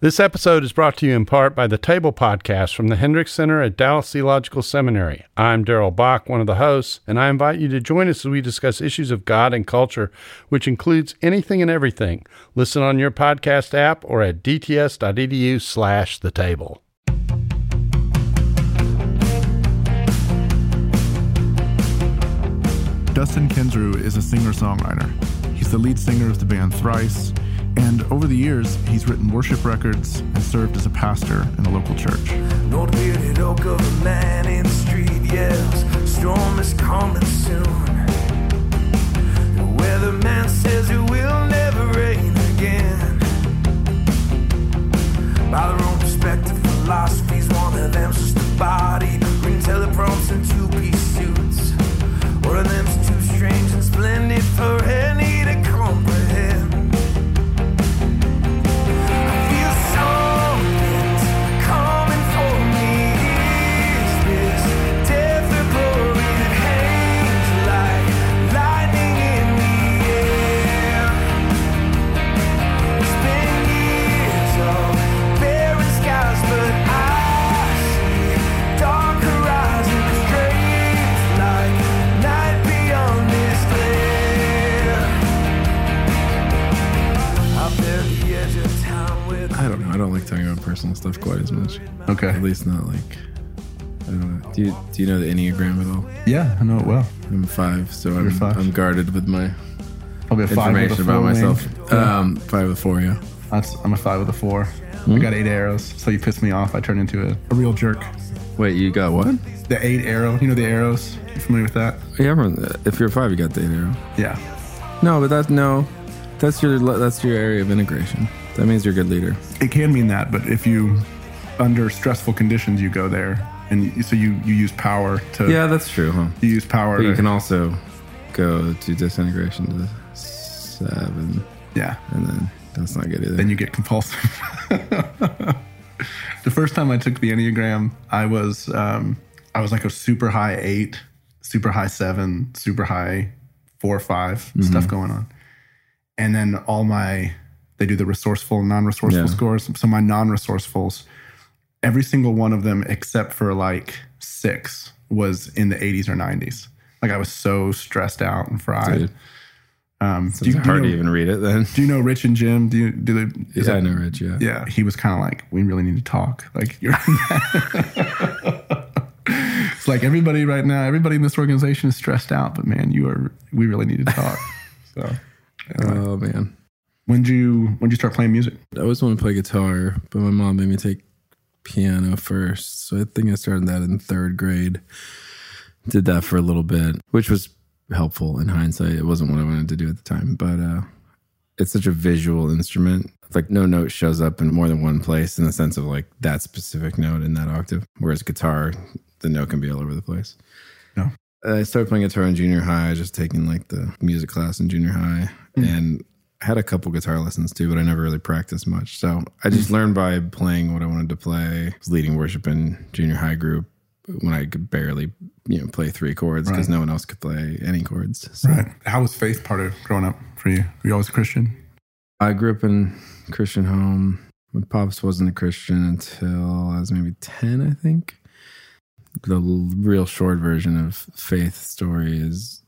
This episode is brought to you in part by the Table Podcast from the Hendricks Center at Dallas Theological Seminary. I'm Darrell Bock, one of the hosts, and I invite you to join us as we discuss issues of God and culture, which includes anything and everything. Listen on your podcast app or at dts.edu slash the table. Dustin Kensrue is a singer-songwriter. He's the lead singer of the band Thrice, and over the years, he's written worship records and served as a pastor in a local church. Old bearded oak of a man in the street yells, storm is coming soon. The weatherman says it will never rain again. By their own perspective, one of them's just a body. Teleprompts and two-piece suits. One of them's too strange and splendid for any personal stuff quite as much. Okay. At least not like. I don't know. Do you do you know the Enneagram at all? Yeah, I know it well. I'm five, so I'm five. I'm guarded with my I'll be a five information about wing. myself. Um, five with four, yeah. That's, I'm a five with a four. Hmm? I got eight arrows, so you piss me off. I turn into a, a real jerk. Wait, you got what? The eight arrow, you know the arrows? You familiar with that? Yeah, everyone, if you're five, you got the eight arrow. Yeah. No, but that's no, that's your that's your area of integration. That means you're a good leader. It can mean that, but if you, under stressful conditions, you go there, and so you, you use power to. Yeah, that's true, huh? You use power But to. you can also go to disintegration to seven, yeah. and then that's not good either. Then you get compulsive. the first time I took the Enneagram, I was um, I was like a super high eight, super high seven, super high four, or five stuff going on, and then all my they do the resourceful and non-resourceful Yeah. scores. So my non-resourcefuls, every single one of them except for like six was in the 80s or 90s. Like I was so stressed out and fried. Dude, Um, it's do, you, do, hard you to even read it then. do you know Rich and Jim? Do you do they? is Yeah, I that- know Rich. Yeah. yeah, he was kind of like, we really need to talk. Like you're. it's like everybody right now, everybody in this organization is stressed out, but man, you are. We really need to talk. so, anyway. Oh man, when did you when did you start playing music? I always wanted to play guitar, but my mom made me take piano first. So I think I started that in third grade. Did that for a little bit, which was helpful in hindsight. It wasn't what I wanted to do at the time, but uh, it's such a visual instrument. It's like no note shows up in more than one place in the sense of like that specific note in that octave. Whereas guitar, the note can be all over the place. No. I started playing guitar in junior high, just taking like the music class in junior high, and I had a couple guitar lessons too, but I never really practiced much. So I just learned by playing what I wanted to play. I was leading worship in junior high group when I could barely, you know, play three chords because Right. no one else could play any chords. So Right. How was faith part of growing up for you? Were you always a Christian? I grew up in a Christian home. My pops wasn't a Christian until I was maybe 10, I think. The real short version of faith story is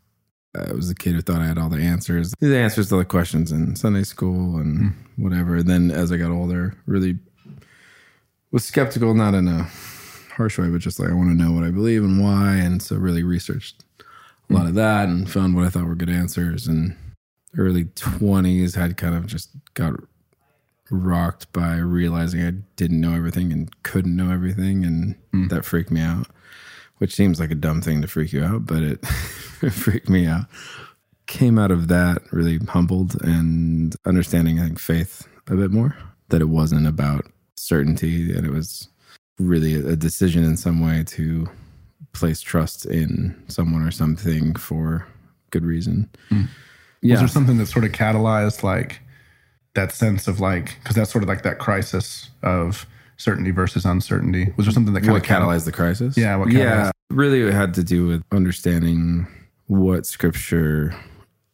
Uh, I was a kid who thought I had all the answers, the answers to the questions in Sunday school and hmm. whatever. And then as I got older, really was skeptical, not in a harsh way, but just like I want to know what I believe and why. And so really researched a lot hmm. of that and found what I thought were good answers. And early 20s had kind of just got rocked by realizing I didn't know everything and couldn't know everything. And hmm. that freaked me out, which seems like a dumb thing to freak you out, but it, freaked me out. Came out of that really humbled and understanding, I think, faith a bit more, that it wasn't about certainty and it was really a decision in some way to place trust in someone or something for good reason. Hmm. Was Yeah. there something that sort of catalyzed like that sense of like because that's sort of like that crisis of certainty versus uncertainty? Was there something that kind what of catalyzed the crisis? Yeah, what yeah, really, it had to do with understanding what Scripture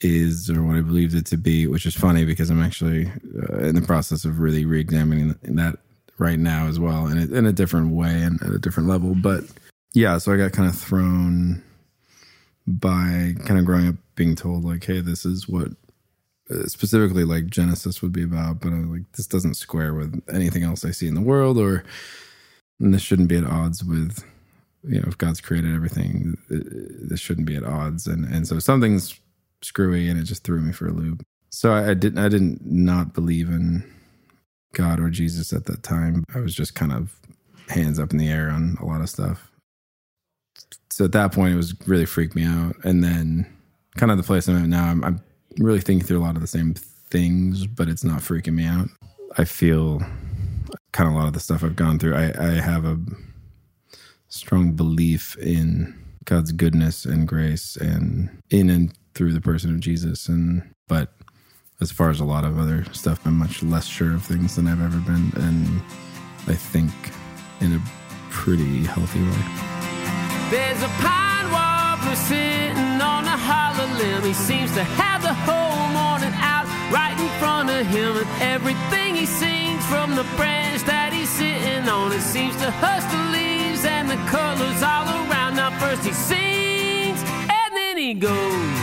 is or what I believed it to be, which is funny because I'm actually uh, in the process of really re-examining that right now as well, in a, in a different way and at a different level. But yeah, so I got kind of thrown by kind of growing up being told like, "Hey, this is what." Uh, Specifically, like Genesis would be about, but I was like, this doesn't square with anything else I see in the world, or this shouldn't be at odds with you know if god's created everything uh, this shouldn't be at odds. And and so something's screwy and it just threw me for a loop. So i, I didn't i didn't not believe in god or jesus at that time. I was just kind of hands up in the air on a lot of stuff. So at that point it was really freaked me out. And then kind of the place i'm at now i'm, I'm really thinking through a lot of the same things but it's not freaking me out. I feel kind of a lot of the stuff i've gone through. I, I have a strong belief in God's goodness and grace and in and through the person of Jesus and but as far as a lot of other stuff I'm much less sure of things than I've ever been and I think in a pretty healthy way. There's a pine warbler sitting on a hollow limb. He seems to have the whole morning out right in front of him. And everything he sings from the branch that he's sitting on, it seems to hush the leaves and the colors all around. Now, first he sings and then he goes.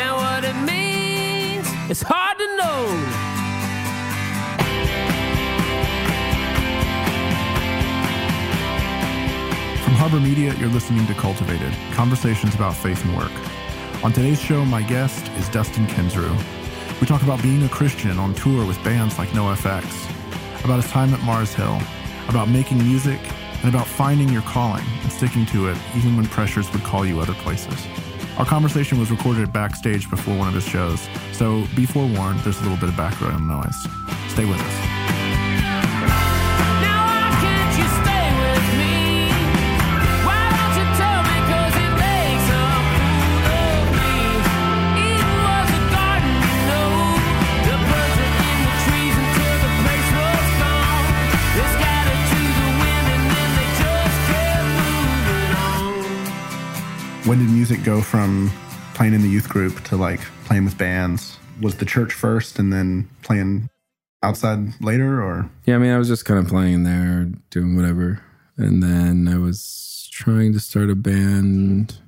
And what it means, it's hard to know. Harbor Media, you're listening to Cultivated Conversations about Faith and Work. On today's show, my guest is Dustin Kensrue. We talk about being a Christian on tour with bands like NOFX, about his time at Mars Hill, about making music, and about finding your calling and sticking to it even when pressures would call you other places. Our conversation was recorded backstage before one of his shows, so be forewarned, there's a little bit of background noise. Stay with us. When did music go from playing in the youth group to like playing with bands? Was the church first and then playing outside later or Yeah, I mean, I was just kind of playing there, doing whatever. And then I was trying to start a band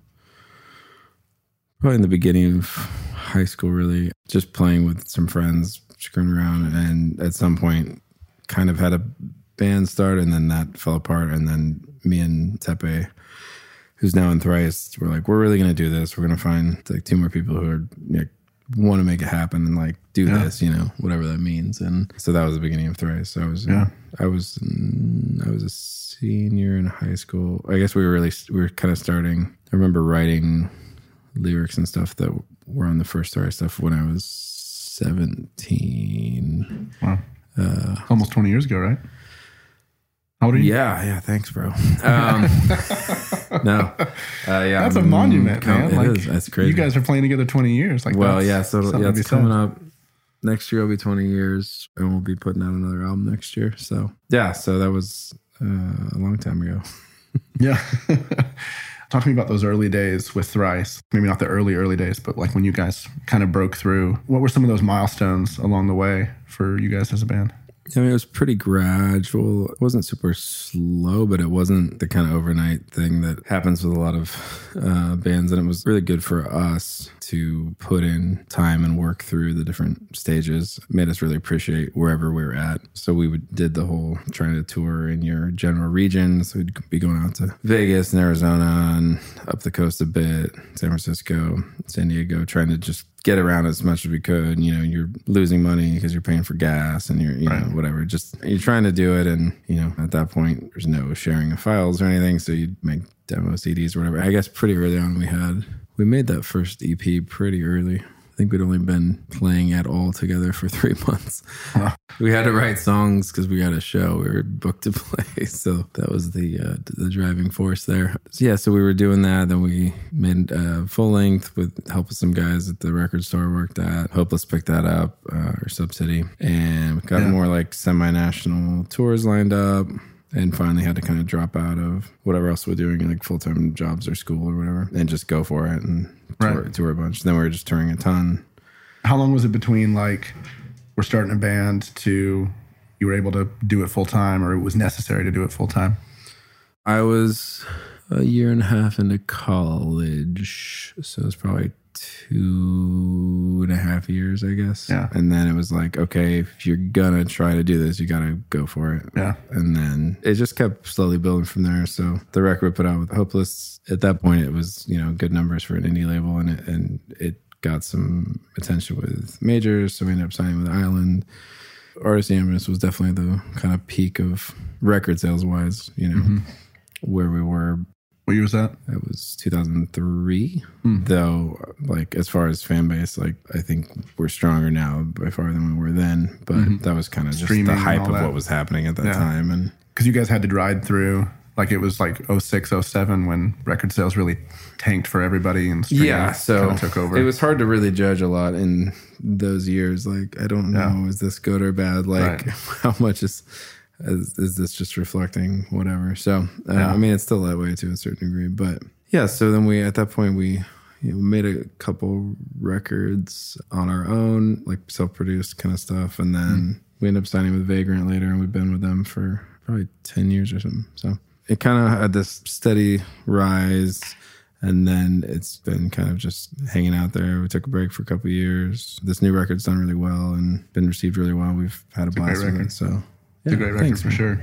probably in the beginning of high school, really. Just playing with some friends, screwing around. And at some point, kind of had a band start, and then that fell apart. And then me and Teppei, who's now in Thrice, were like, we're really going to do this. We're going to find like two more people who are like, want to make it happen and like do Yeah. this, you know, whatever that means. And so that was the beginning of Thrice. So I was, Yeah. I was, I was a senior in high school. I guess we were really, we were kind of starting. I remember writing lyrics and stuff that were on the first Thrice stuff when I was 17. wow. Uh, almost 20 years ago, right? How old are you? Yeah, yeah. Thanks, bro. Um, no, uh, yeah, That's a mm, monument, count- man. It like, is. That's crazy. You guys are playing together 20 years. Like, well, yeah. So yeah, it's said. coming up. Next year will be 20 years, and we'll be putting out another album next year. So yeah, so that was uh, a long time ago. Yeah. Talk to me about those early days with Thrice. Maybe not the early, early days, but like when you guys kind of broke through. What were some of those milestones along the way for you guys as a band? I mean, it was pretty gradual. It wasn't super slow, but it wasn't the kind of overnight thing that happens with a lot of uh, bands. And it was really good for us to put in time and work through the different stages. It made us really appreciate wherever we were at. So we would, did the whole trying to tour in your general region. So we'd be going out to Vegas and Arizona and up the coast a bit, San Francisco, San Diego, trying to just get around as much as we could. You know, you're losing money because you're paying for gas and you're, you know, whatever. Just you're trying to do it. And, you know, at that point, there's no sharing of files or anything. So you'd make demo CDs or whatever. I guess pretty early on, we had, we made that first EP pretty early. I think we'd only been playing at all together for three months. We had to write songs because we got a show. We were booked to play, so that was the uh, the driving force there. So, yeah, so we were doing that. Then we made uh, full length with help of some guys at the record store I worked at. Hopeless picked that up, uh, or Sub City, and we got Yeah. more like semi national tours lined up. And finally had to kind of drop out of whatever else we're doing, like full time jobs or school or whatever, and just go for it and tour, Right. tour a bunch. Then we were just touring a ton. How long was it between like we're starting a band to you were able to do it full time or it was necessary to do it full time? I was a year and a half into college, so it was probably two and a half years, I guess. Yeah. And then it was like, okay, if you're gonna try to do this, you gotta go for it. Yeah. And then it just kept slowly building from there. So the record we put out with Hopeless, at that point, it was you know good numbers for an indie label, and it and it got some attention with majors. So we ended up signing with Island. Artist Ambulance was definitely the kind of peak of record sales wise. You know mm-hmm. where we were What year was that? it was 2003 Hmm. though like as far as fan base like i think we're stronger now by far than we were then but that was kind of just Mm-hmm. Streaming the hype of what was happening at that Yeah. time and Because you guys had to ride through like it was like 06, 07 when record sales really tanked for everybody and streaming yeah so took over. it was hard to really judge a lot in those years like i don't know Yeah. is this good or bad like Right. how much is is, is this just reflecting whatever so uh, Yeah. i mean it's still that way to a certain degree but yeah so then we at that point we you know, made a couple records on our own like self-produced kind of stuff and then Hmm. we ended up signing with vagrant later and we've been with them for probably 10 years or something so it kind of had this steady rise and then it's been kind of just hanging out there. We took a break for a couple of years. This new record's done really well and been received really well. We've had a a great blast with it. So It's a great record for sure.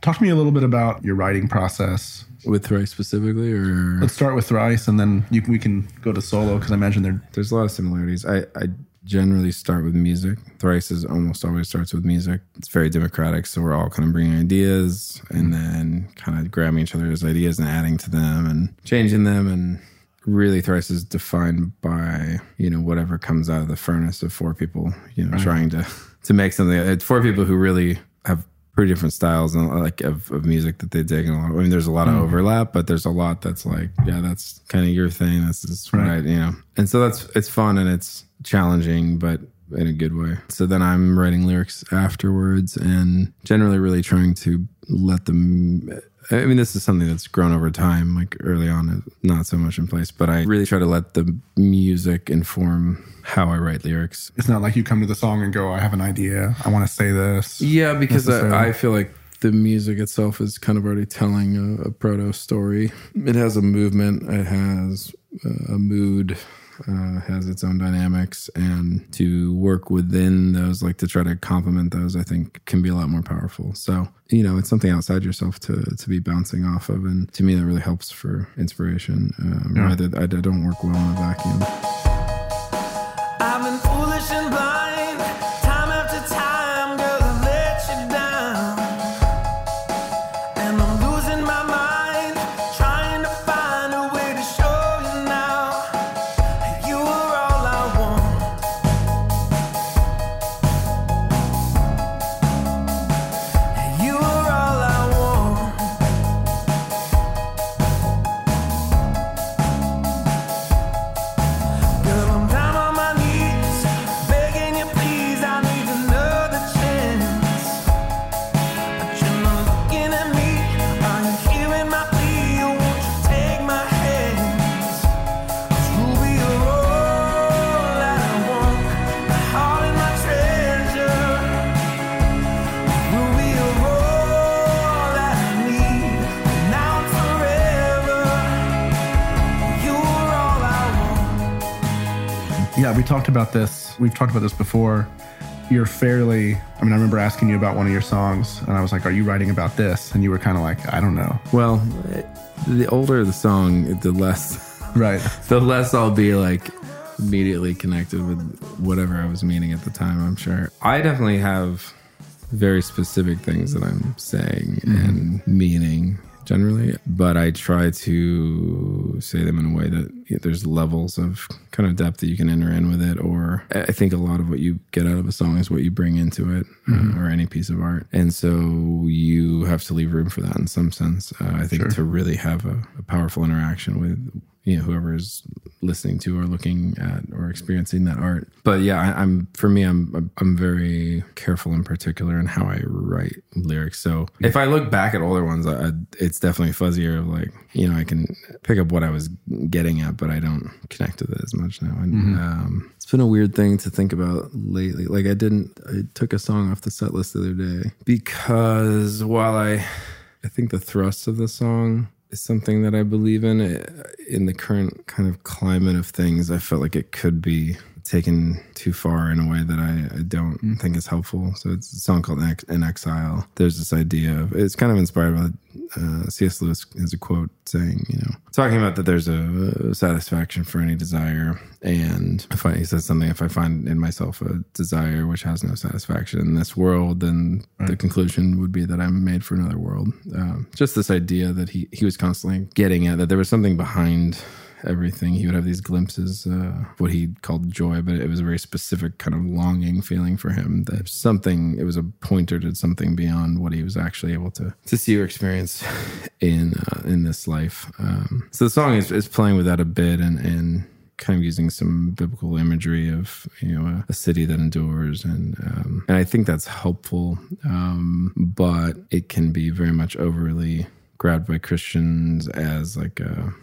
Talk to me a little bit about your writing process. With Thrice specifically, or Let's start with Thrice and then you, we can go to solo because I imagine they're there's a lot of similarities. I, I generally start with music. Thrice is almost always starts with music. It's very democratic, so we're all kind of bringing ideas and then kind of grabbing each other's ideas and adding to them and changing them. And really, Thrice is defined by you know whatever comes out of the furnace of four people. You know, trying to to make something. It's four people who really have pretty different styles and like of, of music that they dig and a lot. I mean, there's a lot of mm. overlap, but there's a lot that's like, yeah, that's kind of your thing. This is I, you know. And so that's it's fun and it's challenging, but in a good way. So then I'm writing lyrics afterwards and generally really trying to let them. I mean, this is something that's grown over time. Like early on, not so much in place, but I really try to let the music inform how I write lyrics. it's not like you come to the song and go, I have an idea. I want to say this. Yeah, because. I, I feel like the music itself is kind of already telling a, a proto story. It has a movement, it has uh, a mood, uh, has its own dynamics, and to work within those, like to try to complement those, I think can be a lot more powerful. So you know, it's something outside yourself to to be bouncing off of, and to me, that really helps for inspiration. Um, Rather, I, I don't work well in a vacuum. Talked about this. We've talked about this before. You're fairly, I mean, I remember asking you about one of your songs, and I was like, Are you writing about this? And you were kind of like, I don't know. Well, the older the song, the less Right. the less I'll be like immediately connected with whatever I was meaning at the time, I'm sure. I definitely have very specific things that I'm saying mm-hmm. and meaning generally, but I try to say them in a way that there's levels of kind of depth that you can enter in with it. Or I think a lot of what you get out of a song is what you bring into it uh, or any piece of art. And so you have to leave room for that in some sense. Uh, I think to really have a, a powerful interaction with you know whoever is listening to or looking at or experiencing that art. But yeah, I, I'm for me, I'm I'm very careful in particular in how I write lyrics. So if I look back at older ones, I, it's definitely fuzzier. Of like you know, I can pick up what I was getting at, but I don't connect with it as much now. And um, it's been a weird thing to think about lately. Like I didn't, I took a song off the set list the other day because while I, I think the thrust of the song is something that I believe in. It, in the current kind of climate of things, I felt like it could be taken too far in a way that I, I don't think is helpful. So it's a song called In Exile. There's this idea of it's kind of inspired by uh, C.S. Lewis has a quote saying, you know, talking about that there's a satisfaction for any desire. And if I, he says something, if I find in myself a desire which has no satisfaction in this world, then the conclusion would be that I'm made for another world. Um, just this idea that he, he was constantly getting at that there was something behind everything. He would have these glimpses, uh, what he called joy, but it was a very specific kind of longing feeling for him that something, it was a pointer to something beyond what he was actually able to, to see or experience in, uh, in this life. Um, so the song is, is playing with that a bit and, and, kind of using some biblical imagery of you know a, a city that endures and um, and I think that's helpful um, but it can be very much overly grabbed by Christians as like a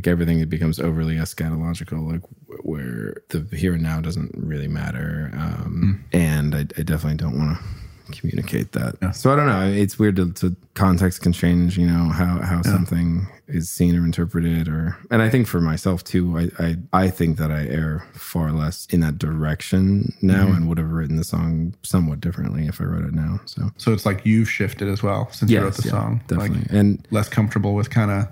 like everything it becomes overly eschatological like where the here and now doesn't really matter um and I, I definitely don't want to communicate that. So i don't know it's weird to, to context can change you know how how something is seen or interpreted or and i think for myself too i i, I think that i err far less in that direction now and would have written the song somewhat differently if i wrote it now so. So it's like you've shifted as well since you wrote the yeah, song. definitely. Like and less comfortable with kind of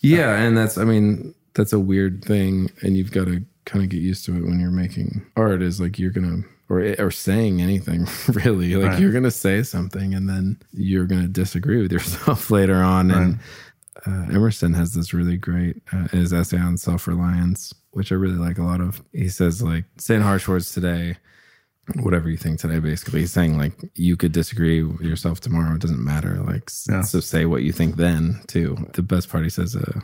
Yeah, and that's I mean that's a weird thing, and you've got to kind of get used to it when you're making art. Is like you're gonna or or saying anything really, like Right. you're gonna say something, and then you're gonna disagree with yourself later on. And uh, Emerson has this really great uh, his essay on self reliance, which I really like a lot of. He says like saying harsh words today whatever you think today basically. He's saying like you could disagree with yourself tomorrow. It doesn't matter. Like Yeah. so say what you think then too. The best part he says uh,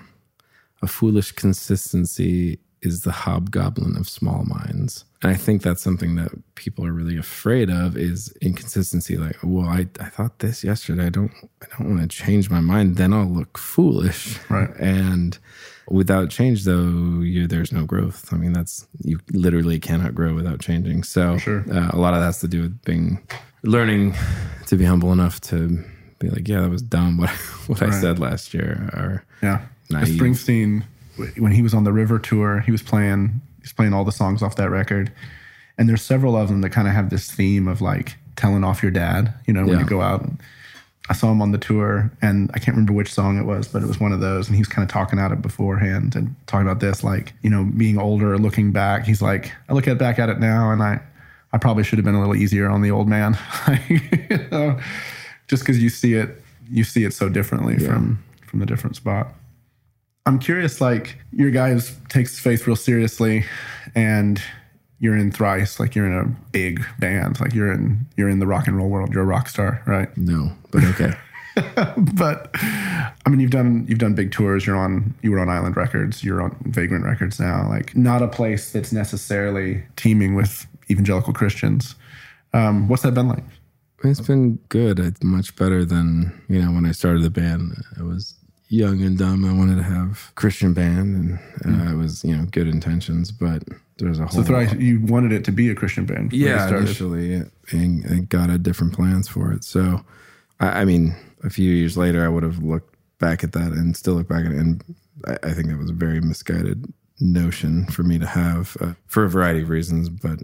a foolish consistency is the hobgoblin of small minds. And i think that's something that people are really afraid of is inconsistency. Like well i, I thought this yesterday. I don't i don't want to change my mind. Then i'll look foolish. Right. and without change though you, there's no growth i mean that's you literally cannot grow without changing so Sure. uh, a lot of that has to do with being learning to be humble enough to be like yeah that was dumb what, what i said last year or Yeah. Naive. Springsteen, when he was on the River tour, he was playing he's playing all the songs off that record, and there's several of them that kind of have this theme of like telling off your dad. You know, when Yeah. you go out. I saw him on the tour, and I can't remember which song it was, but it was one of those, and he was kind of talking at it beforehand and talking about this, like you know, being older, looking back. He's like, I look at back at it now, and I, I probably should have been a little easier on the old man, you know, just because you see it, you see it so differently from from the different spot. I'm curious, like your guy takes faith real seriously, and you're in Thrice, like you're in a big band, like you're in you're in the rock and roll world. You're a rock star, right? no but okay But I mean, you've done you've done big tours. You're on you were on Island Records. You're on Vagrant Records now. Like not a place that's necessarily teeming with evangelical Christians. Um, what's that been like? It's been good. It's much better than you know when I started the band. it was young and dumb. I wanted to have Christian band, and uh, it was you know good intentions, but there's a whole. So Thrice, you wanted it to be a Christian band. yeah, initially, and, and got a different plans for it. So, I, I mean, a few years later, I would have looked back at that and still look back at it, and I, I think that was a very misguided notion for me to have uh, for a variety of reasons, but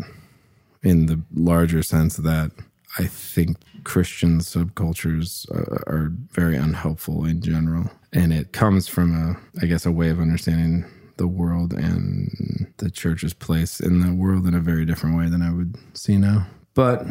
in the larger sense that I think Christian subcultures uh, are very unhelpful in general. And it comes from a, I guess, a way of understanding the world and the church's place in the world in a very different way than I would see now. But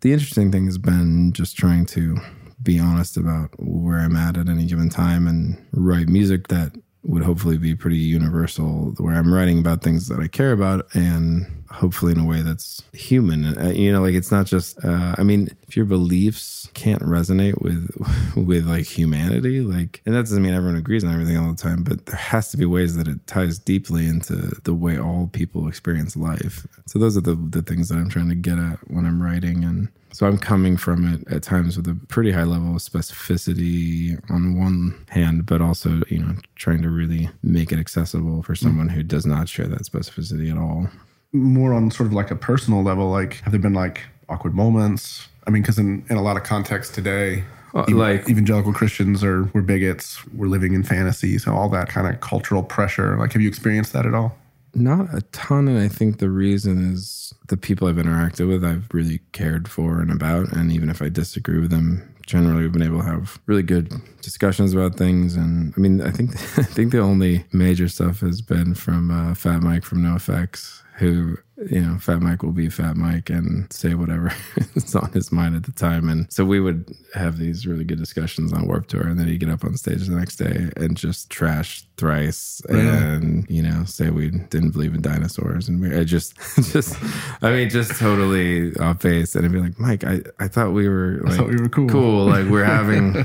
the interesting thing has been just trying to be honest about where I'm at at any given time and write music that would hopefully be pretty universal, where I'm writing about things that I care about and hopefully in a way that's human. Uh, you know, like it's not just. Uh, I mean, if your beliefs can't resonate with with like humanity, like, and that doesn't mean everyone agrees on everything all the time, but there has to be ways that it ties deeply into the way all people experience life. So those are the the things that I'm trying to get at when I'm writing and. So I'm coming from it at times with a pretty high level of specificity on one hand, but also, you know, trying to really make it accessible for someone who does not share that specificity at all. More on sort of like a personal level, like have there been like awkward moments? I mean, because in, in a lot of contexts today, Uh, even- like- evangelical Christians are we're bigots, we're living in fantasy, so all that kind of cultural pressure. Like, have you experienced that at all? Not a ton. And I think the reason is the people I've interacted with, I've really cared for and about. And even if I disagree with them, generally we've been able to have really good discussions about things. And I mean, I think I think the only major stuff has been from uh, Fat Mike from NOFX, who you know, Fat Mike will be Fat Mike and say whatever is on his mind at the time. And so we would have these really good discussions on Warped Tour, and then he'd get up on stage the next day and just trash thrice and you know say we didn't believe in dinosaurs, and we I just just I mean just totally off base, and I'd be like, Mike, I I thought we were like thought we were cool." cool, like we're having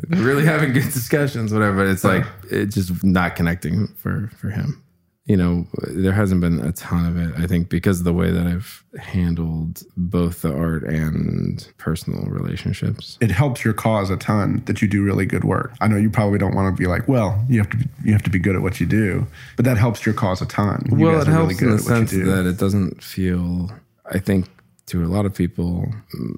really having good discussions, whatever. But it's like it just not connecting for for him you know, there hasn't been a ton of it. I think because of the way that I've handled both the art and personal relationships. It helps your cause a ton that you do really good work. I know you probably don't want to be like, well, you have to you have to be good at what you do, but that helps your cause a ton. You well, it helps in the at what you sense that it doesn't feel. I think to a lot of people,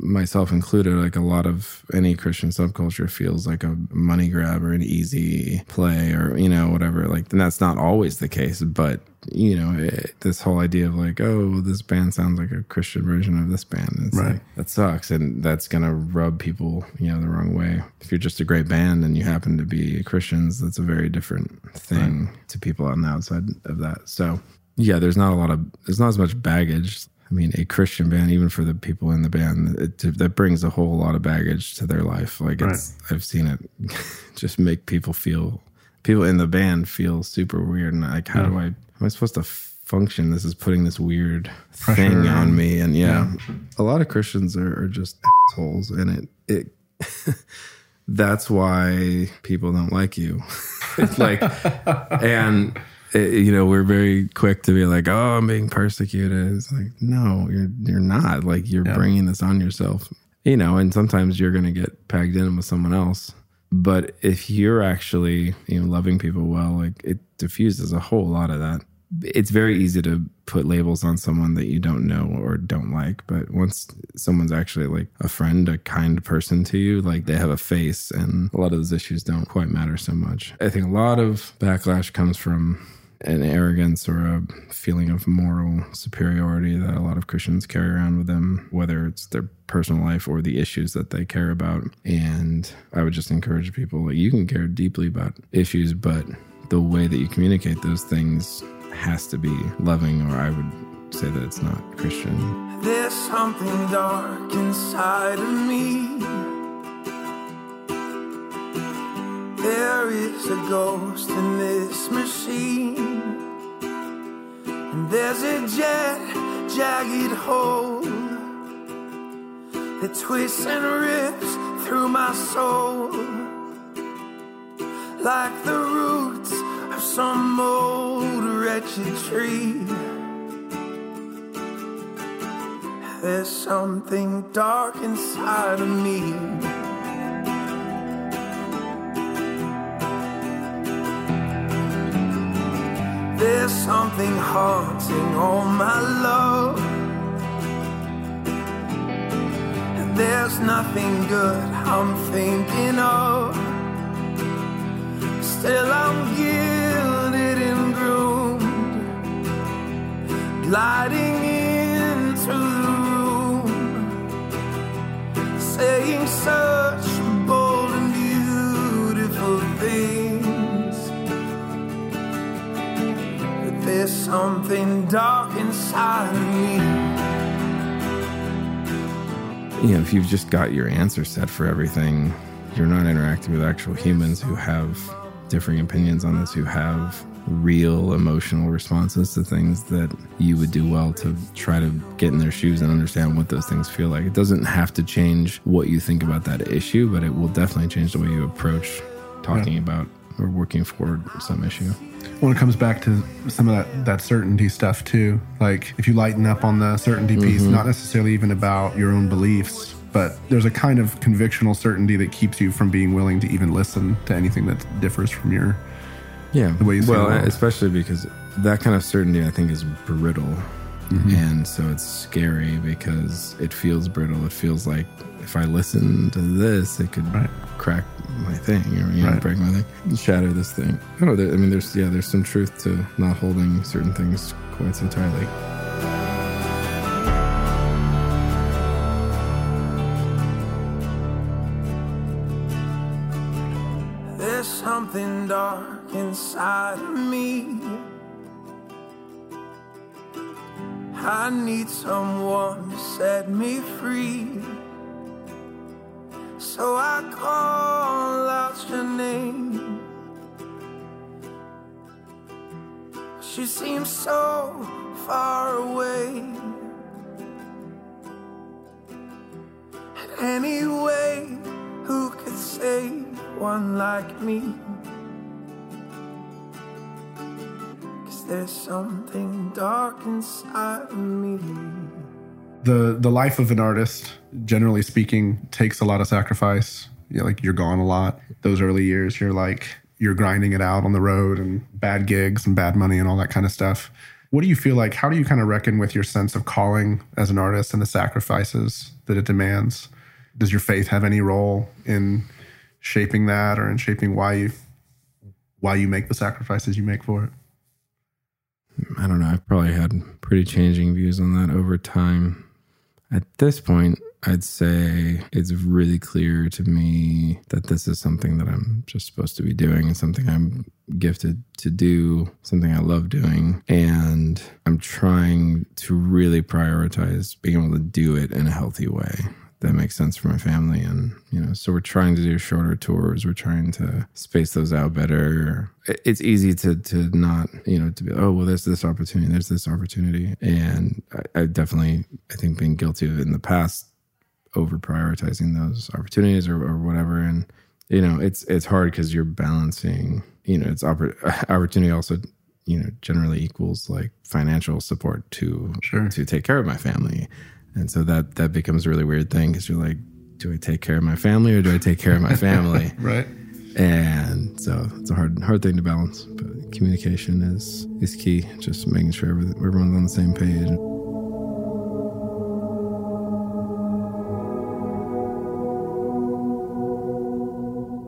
myself included, like a lot of any Christian subculture feels like a money grab or an easy play or you know whatever. Like, and that's not always the case, but you know it, this whole idea of like, oh, this band sounds like a Christian version of this band. It's Right. like, that sucks, and that's gonna rub people you know the wrong way. If you're just a great band and you happen to be Christians, that's a very different thing to people on the outside of that. So yeah, there's not a lot of there's not as much baggage. I mean, a Christian band, even for the people in the band, it, that brings a whole lot of baggage to their life. Like it's, I've seen it just make people feel, people in the band feel super weird. And like, how do I, am I supposed to function? This is putting this weird thing Pressure. on me. And yeah, a lot of Christians are, are just assholes, and it, it, that's why people don't like you. It's like, and it, you know, we're very quick to be like, "Oh, I'm being persecuted." It's like, no, you're you're not. Like you're bringing this on yourself. You know, and sometimes you're going to get pegged in with someone else. But if you're actually, you know, loving people well, like it diffuses a whole lot of that. It's very easy to put labels on someone that you don't know or don't like. But once someone's actually like a friend, a kind person to you, like they have a face, and a lot of those issues don't quite matter so much. I think a lot of backlash comes from an arrogance or a feeling of moral superiority that a lot of Christians carry around with them, whether it's their personal life or the issues that they care about. And I would just encourage people that you can care deeply about issues, but the way that you communicate those things has to be loving, or I would say that it's not Christian. There's something dark inside of me. There is a ghost in this machine. And there's a jet, jagged hole that twists and rips through my soul. Like the roots of some old wretched tree. There's something dark inside of me. There's something haunting all my love. And there's nothing good I'm thinking of. Still, I'm gilded and groomed, gliding into the room, saying such there's something dark inside of me. you know, if you've just got your answer set for everything, you're not interacting with actual humans who have differing opinions on this who have real emotional responses to things that you would do well to try to get in their shoes and understand what those things feel like. It doesn't have to change what you think about that issue, but it will definitely change the way you approach talking yeah. about or working forward some issue. When it comes back to some of that, that certainty stuff too, like if you lighten up on the certainty piece, mm-hmm. not necessarily even about your own beliefs, but there's a kind of convictional certainty that keeps you from being willing to even listen to anything that differs from your yeah the way you well especially because that kind of certainty i think is brittle mm-hmm. and so it's scary because it feels brittle it feels like if i listen to this it could right. crack my thing or you know right. break my thing shatter this thing i don't know i mean there's yeah there's some truth to not holding certain things quite so tightly There's something dark inside of me. I need someone to set me free. So I call out your name. She seems so far away. Anyway, who could save one like me? There's something dark inside of me. The the life of an artist, generally speaking, takes a lot of sacrifice. You're like you're gone a lot. Those early years, you're like you're grinding it out on the road and bad gigs and bad money and all that kind of stuff. What do you feel like? How do you kind of reckon with your sense of calling as an artist and the sacrifices that it demands? Does your faith have any role in shaping that or in shaping why you why you make the sacrifices you make for it? I don't know. I've probably had pretty changing views on that over time. At this point, I'd say it's really clear to me that this is something that I'm just supposed to be doing and something I'm gifted to do, something I love doing. And I'm trying to really prioritize being able to do it in a healthy way that makes sense for my family. And, you know, so we're trying to do shorter tours. We're trying to space those out better. It's easy to, to not, you know, to be, oh, well, there's this opportunity, there's this opportunity. And I, I definitely, I think, been guilty of in the past, over prioritizing those opportunities or, or whatever. And, you know, it's, it's hard because you're balancing, you know, it's oppor- opportunity also you know generally equals like financial support to sure. to take care of my family and so that that becomes a really weird thing because you're like, do I take care of my family or do I take care of my family? right. And so it's a hard hard thing to balance. But communication is is key. Just making sure everyone's on the same page.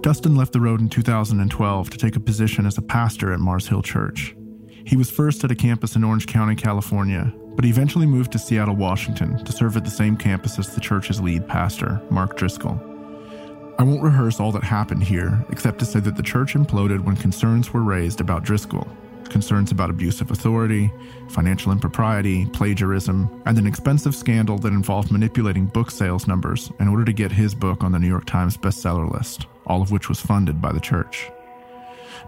Dustin left the road in 2012 to take a position as a pastor at Mars Hill Church. He was first at a campus in Orange County, California, but eventually moved to Seattle, Washington to serve at the same campus as the church's lead pastor, Mark Driscoll. I won't rehearse all that happened here, except to say that the church imploded when concerns were raised about Driscoll concerns about abuse of authority, financial impropriety, plagiarism, and an expensive scandal that involved manipulating book sales numbers in order to get his book on the New York Times bestseller list, all of which was funded by the church.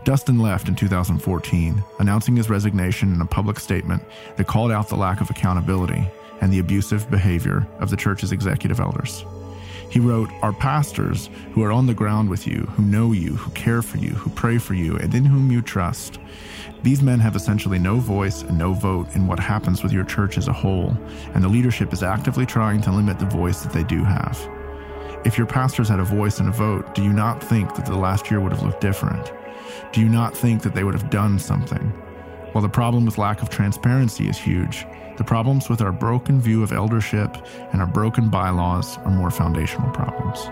Dustin left in 2014, announcing his resignation in a public statement that called out the lack of accountability and the abusive behavior of the church's executive elders. He wrote, Our pastors, who are on the ground with you, who know you, who care for you, who pray for you, and in whom you trust, these men have essentially no voice and no vote in what happens with your church as a whole, and the leadership is actively trying to limit the voice that they do have. If your pastors had a voice and a vote, do you not think that the last year would have looked different? Do you not think that they would have done something? While the problem with lack of transparency is huge, the problems with our broken view of eldership and our broken bylaws are more foundational problems.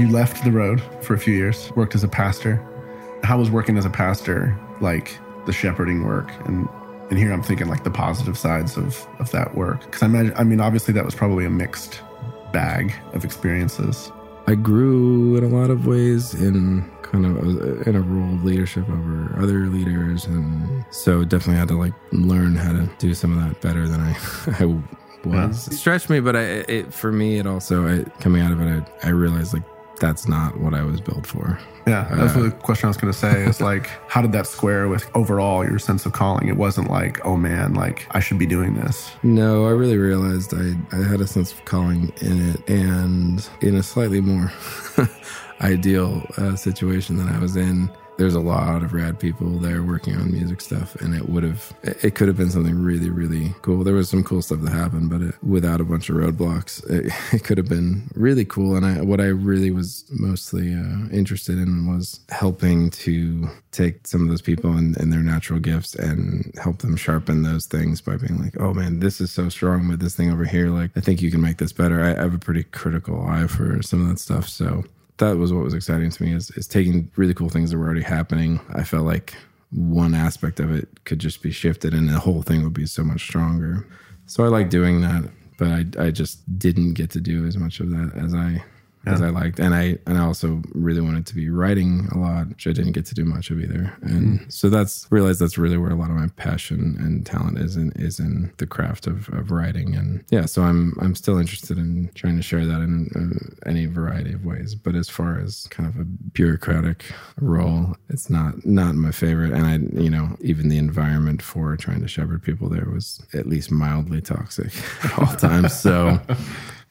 You left the road for a few years, worked as a pastor. How was working as a pastor like the shepherding work and and here I'm thinking like the positive sides of of that work. Because I imagine I mean obviously that was probably a mixed bag of experiences. I grew in a lot of ways in kind of in a role of leadership over other leaders, and so definitely had to like learn how to do some of that better than I I was. It stretched me, but I, it for me it also I, coming out of it I, I realized like that's not what I was built for. Yeah, that's what the question I was going to say is like, how did that square with overall your sense of calling? It wasn't like, oh man, like I should be doing this. No, I really realized I, I had a sense of calling in it and in a slightly more ideal uh, situation than I was in. There's a lot of rad people there working on music stuff, and it would have, it could have been something really, really cool. There was some cool stuff that happened, but it, without a bunch of roadblocks, it, it could have been really cool. And I, what I really was mostly uh, interested in was helping to take some of those people and, and their natural gifts and help them sharpen those things by being like, oh man, this is so strong with this thing over here. Like, I think you can make this better. I, I have a pretty critical eye for some of that stuff. So that was what was exciting to me is, is taking really cool things that were already happening. I felt like one aspect of it could just be shifted and the whole thing would be so much stronger. So I like doing that, but I, I just didn't get to do as much of that as I as I liked. And I and I also really wanted to be writing a lot, which I didn't get to do much of either. And so that's realized that's really where a lot of my passion and talent is in is in the craft of, of writing. And yeah, so I'm I'm still interested in trying to share that in uh, any variety of ways. But as far as kind of a bureaucratic role, it's not not my favorite. And I you know even the environment for trying to shepherd people there was at least mildly toxic at all times. So.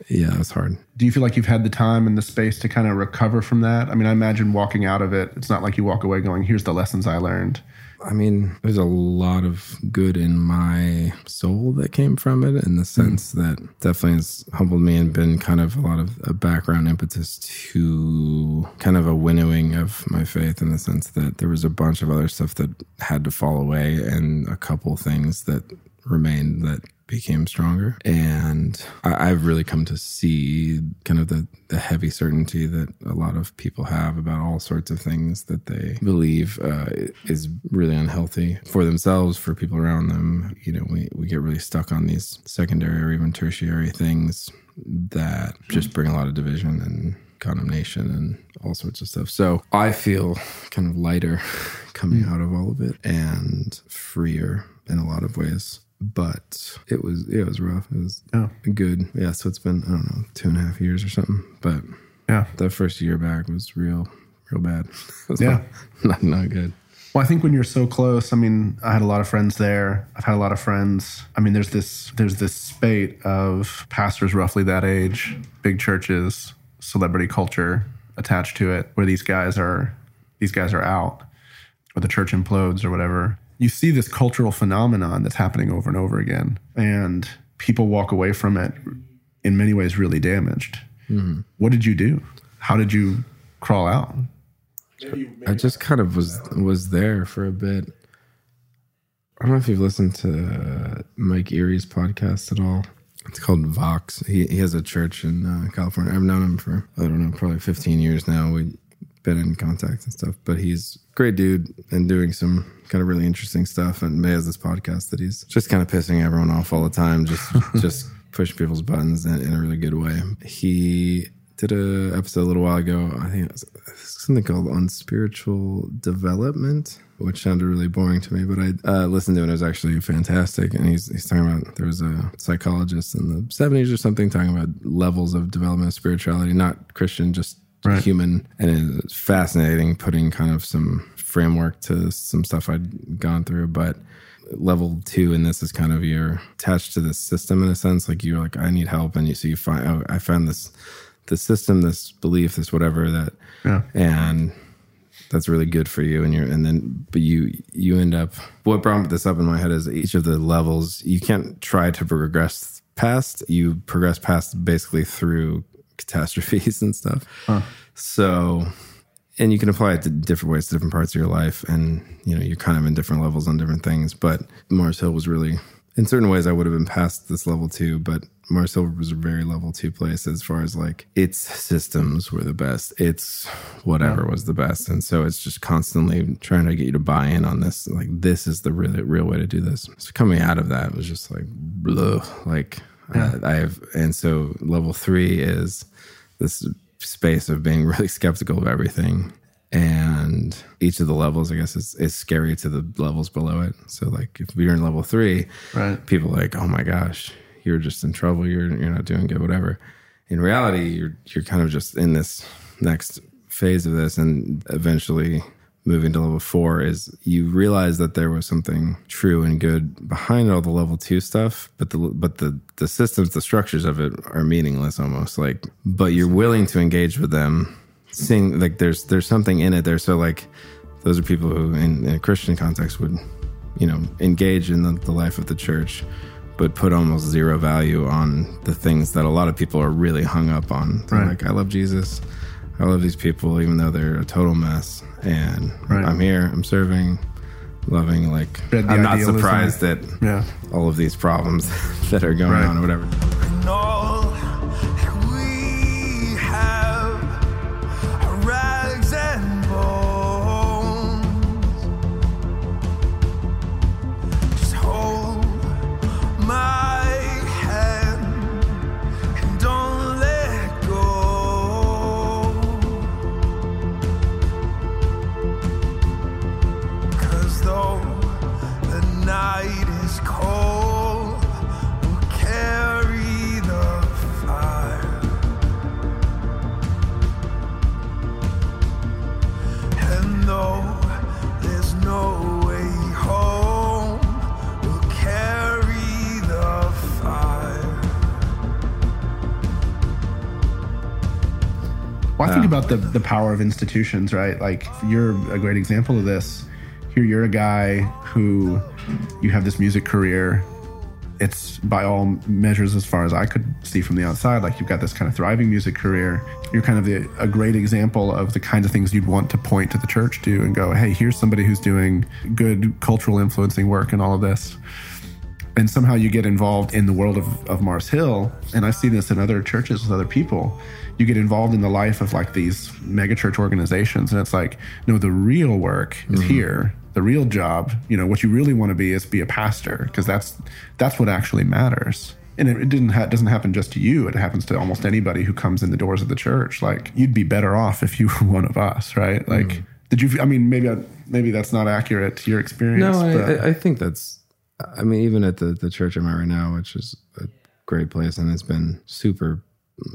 Yeah, it's hard. Do you feel like you've had the time and the space to kind of recover from that? I mean, I imagine walking out of it, it's not like you walk away going, here's the lessons I learned. I mean, there's a lot of good in my soul that came from it in the hmm. sense that definitely has humbled me and been kind of a lot of a background impetus to kind of a winnowing of my faith in the sense that there was a bunch of other stuff that had to fall away and a couple things that remained that became stronger. And I, I've really come to see kind of the, the heavy certainty that a lot of people have about all sorts of things that they believe uh, is really unhealthy for themselves, for people around them. You know, we, we get really stuck on these secondary or even tertiary things that just bring a lot of division and condemnation and all sorts of stuff. So I feel kind of lighter coming out of all of it and freer in a lot of ways. But it was it was rough. It was Yeah. good. Yeah, so it's been I don't know two and a half years or something. But Yeah. that first year back was real real bad. It was Yeah. not, not not good. Well, I think when you're so close, I mean, I had a lot of friends there. I've had a lot of friends. I mean, there's this there's this spate of pastors roughly that age, big churches, celebrity culture attached to it, where these guys are these guys are out, or the church implodes or whatever. You see this cultural phenomenon that's happening over and over again, and people walk away from it in many ways really damaged. What did you do? How did you crawl out? I just kind of was was there for a bit. I don't know if you've listened to Mike Erre's podcast at all. It's called Vox. He he has a church in uh, California. I've known him for I don't know, probably 15 years now. We've been in contact and stuff. But he's a great dude and doing some kind of really interesting stuff. And he has this podcast that he's just kind of pissing everyone off all the time, just just pushing people's buttons in, in a really good way. He did a episode a little while ago. I think it was something called on spiritual development, which sounded really boring to me, but I uh, listened to it. And it was actually fantastic. And he's, he's talking about there was a psychologist in the 70s or something talking about levels of development of spirituality, not Christian, just Right. human. And it's fascinating putting kind of some framework to some stuff I'd gone through. But level two and this is kind of you're attached to the system in a sense like you're like i need help and you so you find oh, i found this this system this belief this whatever that Yeah. and that's really good for you and you're and then but you you end up what brought this up in my head is each of the levels you can't try to progress past you progress past basically through catastrophes and stuff. So and you can apply it to different ways to different parts of your life and you know you're kind of in different levels on different things but mars hill was really in certain ways i would have been past this level two but mars hill was a very level two place as far as like its systems were the best its whatever was the best and so it's just constantly trying to get you to buy in on this like this is the real real way to do this. So coming out of that was just like blah, like I, I have and so level three is this space of being really skeptical of everything. And each of the levels, I guess, is, is scary to the levels below it. So, like, if you're in level three, Right. people are like, oh my gosh, you're just in trouble. You're you're not doing good. Whatever. In reality, you're you're kind of just in this next phase of this, and eventually moving to level four is you realize that there was something true and good behind all the level two stuff, but the but the the systems, the structures of it are meaningless almost. Like, but you're willing to engage with them, seeing like there's there's something in it there. So like, those are people who in, in a Christian context would, you know, engage in the, the life of the church. But put almost zero value on the things that a lot of people are really hung up on. They're Right. Like, I love Jesus. I love these people, even though they're a total mess. And Right. I'm here, I'm serving, loving. Like, I'm not surprised that Yeah. all of these problems that are going Right. on or whatever. The the power of institutions, right? Like you're a great example of this. Here, you're a guy who you have this music career. It's by all measures, as far as I could see from the outside, like you've got this kind of thriving music career. You're kind of the, a great example of the kinds of things you'd want to point to the church to and go, hey, here's somebody who's doing good cultural influencing work and all of this and somehow you get involved in the world of, of Mars Hill, and I've seen this in other churches with other people. You get involved in the life of like these megachurch organizations, and it's like, no, the real work is mm-hmm. here. The real job, you know, what you really want to be is be a pastor because that's that's what actually matters. And it, it didn't ha- doesn't happen just to you. It happens to almost anybody who comes in the doors of the church. Like you'd be better off if you were one of us, right? Like, mm. did you? I mean, maybe I, maybe that's not accurate to your experience. No, I, but- I, I think that's. I mean, even at the the church I'm at right now, which is a great place, and it's been super,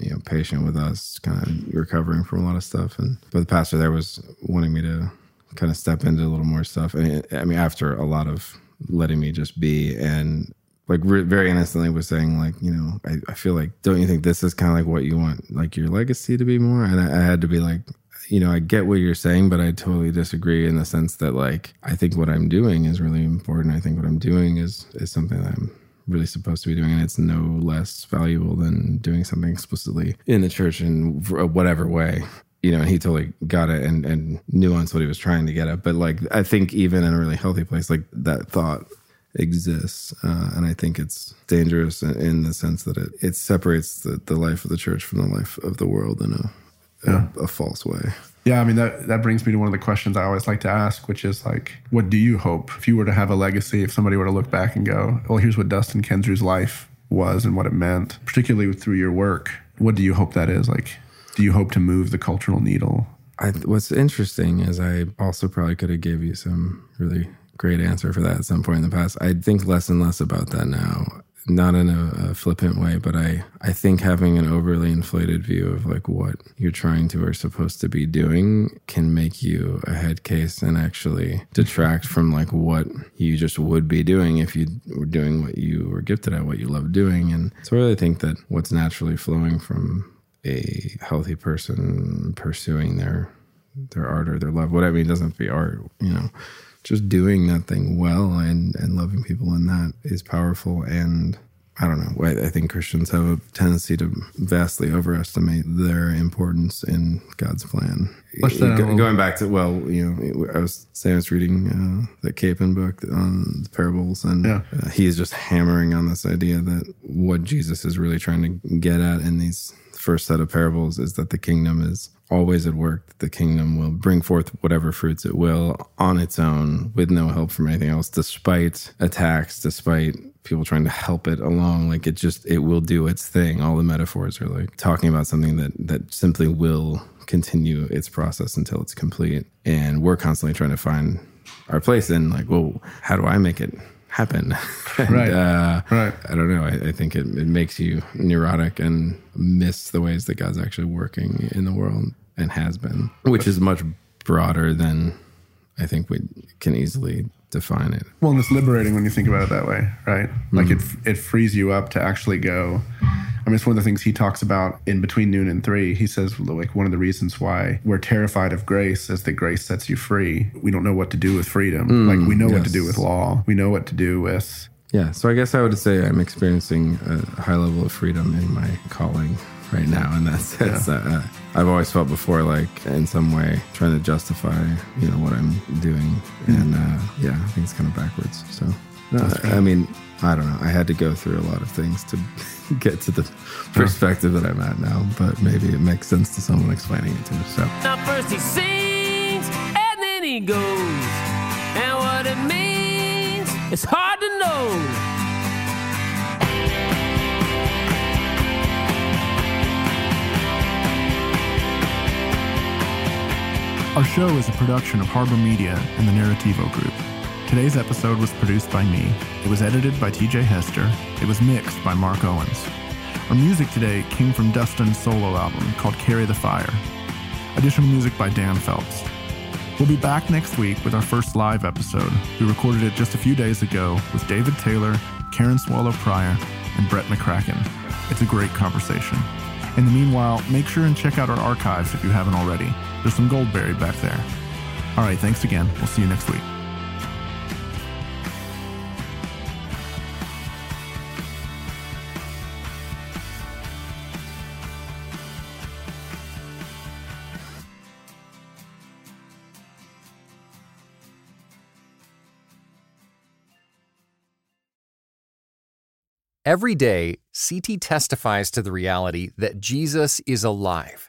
you know, patient with us, kind of recovering from a lot of stuff. And but the pastor there was wanting me to kind of step into a little more stuff. And I mean, after a lot of letting me just be and like re- very innocently was saying like you know I, I feel like don't you think this is kind of like what you want like your legacy to be more and I, I had to be like you know i get what you're saying but i totally disagree in the sense that like i think what i'm doing is really important i think what i'm doing is is something that i'm really supposed to be doing and it's no less valuable than doing something explicitly in the church in whatever way you know, and he totally got it and, and nuanced what he was trying to get at. But like, I think even in a really healthy place, like that thought exists. Uh, and I think it's dangerous in, in the sense that it, it separates the, the life of the church from the life of the world in a, Yeah. a, a false way. Yeah, I mean that that brings me to one of the questions I always like to ask, which is like, what do you hope if you were to have a legacy? If somebody were to look back and go, well, here's what Dustin Kensrue's life was and what it meant, particularly through your work. What do you hope that is? Like, do you hope to move the cultural needle? I, what's interesting is I also probably could have gave you some really great answer for that at some point in the past. I think less and less about that now. Not in a, a flippant way, but I, I think having an overly inflated view of like what you're trying to or supposed to be doing can make you a head case and actually detract from like what you just would be doing if you were doing what you were gifted at, what you love doing. And so I really think that what's naturally flowing from a healthy person pursuing their their art or their love, whatever. I mean, it doesn't have to be art, you know. Just doing that thing well and and loving people in that is powerful. And I don't know. I, I think Christians have a tendency to vastly overestimate their importance in God's plan. Go- going back to well, you know, I was saying I was reading uh, the Capon book on the parables, and Yeah. uh, he's just hammering on this idea that what Jesus is really trying to get at in these first set of parables is that the kingdom is always at work. The kingdom will bring forth whatever fruits it will on its own with no help from anything else, despite attacks, despite people trying to help it along. Like it just, it will do its thing. All the metaphors are like talking about something that, that simply will continue its process until it's complete. And we're constantly trying to find our place in like, well, how do I make it happen. and, Right. Uh, Right. I don't know. I, I think it, it makes you neurotic and miss the ways that God's actually working in the world and has been, which is much broader than I think we can easily define it. Well, and it's liberating when you think about it that way, right? Like it mm. it frees you up to actually go. I mean, it's one of the things he talks about in between noon and three. He says, like, one of the reasons why we're terrified of grace is that grace sets you free. We don't know what to do with freedom. Mm, like, we know what to do with law. We know what to do with. Yeah. So I guess I would say I'm experiencing a high level of freedom in my calling right now. In that sense, uh, I've always felt before like in some way trying to justify, you know, what I'm doing. And uh, yeah, I think it's kind of backwards. So, no, I mean, I don't know. I had to go through a lot of things to get to the perspective that I'm at now, but maybe it makes sense to someone explaining it to me. So, Now first he sings and then he goes. And what it means, it's hard to know. Our show is a production of Harbor Media and the Narrativo Group. Today's episode was produced by me. It was edited by TJ Hester. It was mixed by Mark Owens. Our music today came from Dustin's solo album called Carry the Fire. Additional music by Dan Phelps. We'll be back next week with our first live episode. We recorded it just a few days ago with David Taylor, Karen Swallow Pryor, and Brett McCracken. It's a great conversation. In the meanwhile, make sure and check out our archives if you haven't already. There's some gold buried back there. All right, thanks again. We'll see you next week. Every day, CT testifies to the reality that Jesus is alive,